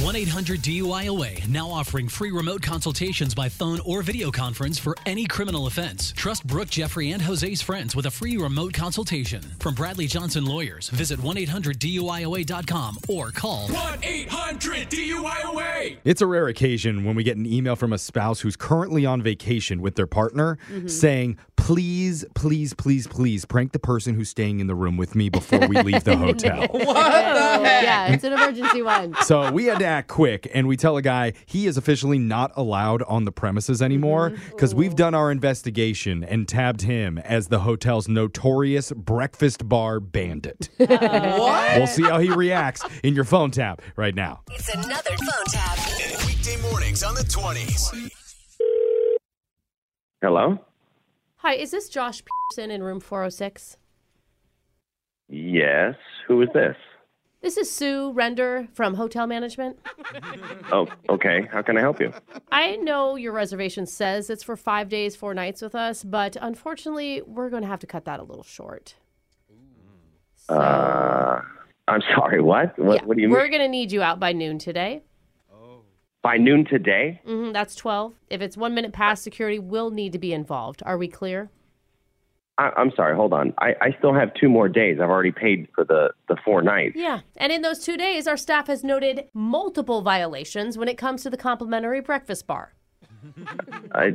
1 800 DUIOA now offering free remote consultations by phone or video conference for any criminal offense. Trust Brooke, Jeffrey, and Jose's friends with a free remote consultation. From Bradley Johnson Lawyers, visit 1 800 DUIOA.com or call 1 800 DUIOA. It's a rare occasion when we get an email from a spouse who's currently on vacation with their partner mm-hmm. saying, please, please, please, please prank the person who's staying in the room with me before we leave the hotel. Oh, yeah, it's an emergency one. So we had to act quick and we tell a guy he is officially not allowed on the premises anymore mm-hmm. because we've done our investigation and tabbed him as the hotel's notorious breakfast bar bandit. What? We'll see how he reacts in your phone tap right now. It's another phone tap. Weekday mornings on the 20s. Hello? Hi, is this Josh Pearson in room 406? Yes. Who is this? This is Sue Render from Hotel Management. Oh, okay. How can I help you? I know your reservation says it's for five days, four nights with us, but unfortunately, we're going to have to cut that a little short. Uh, I'm sorry. What? What, Yeah, what do you mean? We're going to need you out by noon today. By noon today? hmm that's 12. If it's one minute past, security will need to be involved. Are we clear? I, I'm sorry. Hold on. I, I still have two more days. I've already paid for the, the four nights. Yeah. And in those two days, our staff has noted multiple violations when it comes to the complimentary breakfast bar. I,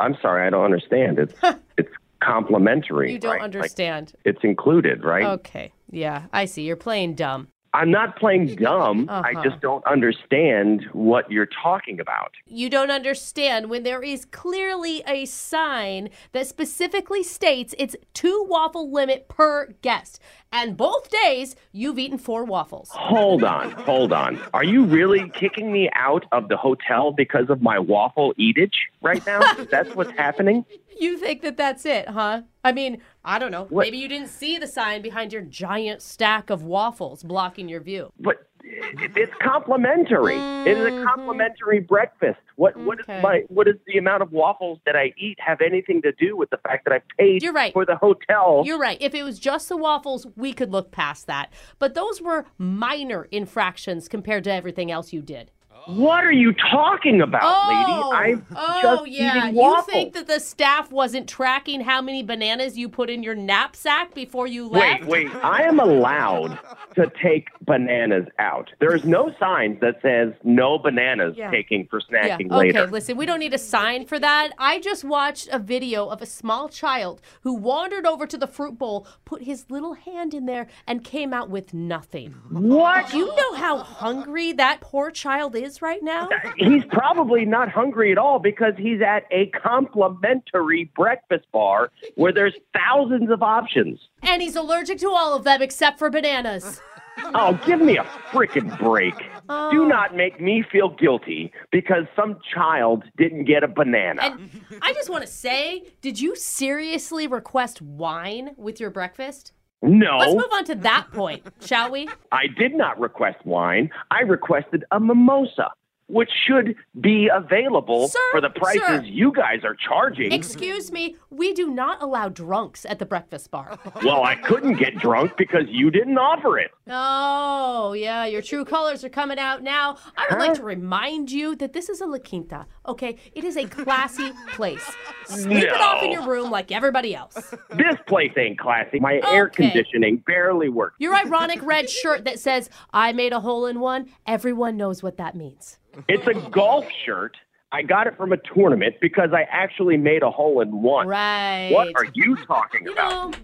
I'm sorry. I don't understand. It's it's complimentary. You don't right? Like, understand. it's included, right? Okay. Yeah, I see. You're playing dumb. I'm not playing dumb. I Uh-huh. just don't understand what you're talking about. You don't understand when there is clearly a sign that specifically states it's two waffle limit per guest. And both days, you've eaten four waffles. Hold on, hold on. Are you really kicking me out of the hotel because of my waffle eatage right now? That's what's happening? You think that that's it, huh? I mean, I don't know. What- Maybe you didn't see the sign behind your giant stack of waffles blocking your view. But it's complimentary. It is a mm-hmm. complimentary breakfast. What what is Okay. my what is the amount of waffles that I eat have anything to do with the fact that I paid You're right. for the hotel? You're right. If it was just the waffles, we could look past that. But those were minor infractions compared to everything else you did. What are you talking about, Oh, lady? I'm oh just yeah. eating You think that the staff wasn't tracking how many bananas you put in your knapsack before you left? Wait, wait. I am allowed to take bananas out. There is no sign that says no bananas Yeah. taking for Yeah. snacking Okay, listen, we don't need a sign for that. I just watched a video of a small child who wandered over to the fruit bowl, put his little hand in there, and came out with nothing. What? Do you know how hungry that poor child is right now? He's probably not hungry at all because he's at a complimentary breakfast bar where there's thousands of options. And he's allergic to all of them except for bananas. Oh, give me a freaking break. Do oh. not make me feel guilty because some child didn't get a banana. And I just want to say, did you seriously request wine with your breakfast? No, Let's move on to that point, shall we? I did not request wine. I requested a mimosa, which should be available Sir, for the prices sir. you guys are charging. Excuse me, we do not allow drunks at the breakfast bar. well, I couldn't get drunk because you didn't offer it. Oh, yeah, your true colors are coming out now. I would like to remind you that this is a La Quinta, okay? It is a classy place. Sleep it off in your room like everybody else. This place ain't classy. My air conditioning barely works. Your ironic red shirt that says, I made a hole in one, everyone knows what that means. It's a golf shirt. I got it from a tournament because I actually made a hole in one. Right. What are you talking You about? know,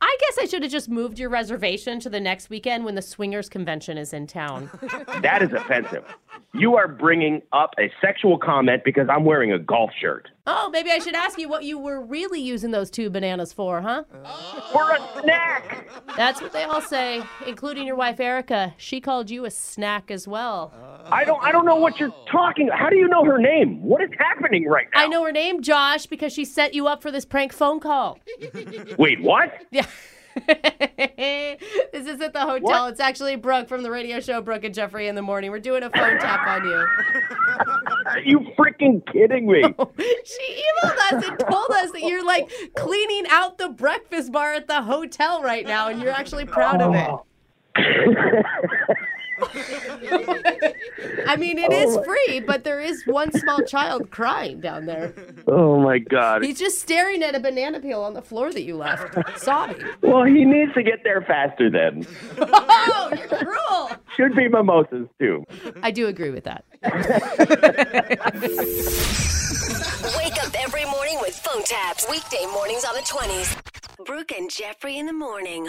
I guess I should have just moved your reservation to the next weekend when the Swingers Convention is in town. That is offensive. You are bringing up a sexual comment because I'm wearing a golf shirt. oh, maybe I should ask you what you were really using those two bananas for, huh? For a snack. That's what they all say, including your wife Erica. She called you a snack as well. I don't I don't know what you're talking. How do you know her name? What is happening right now? I know her name, Josh, because she set you up for this prank phone call. Wait, what? Yeah. this is at the hotel. What? It's actually Brooke from the radio show Brooke and Jeffrey in the morning. We're doing a phone tap on you. Are you freaking kidding me? She emailed us and told us that you're like cleaning out the breakfast bar at the hotel right now, and you're actually proud of it. Oh. I mean, it oh is free, but there is one small child crying down there. oh my god. He's just staring at a banana peel on the floor that you left, sobbing. Well, he needs to get there faster then. Oh, you're cruel. Should be mimosas too. I do agree with that. Wake up every morning with phone taps. Weekday mornings on the 20s. Brooke and Jeffrey in the morning.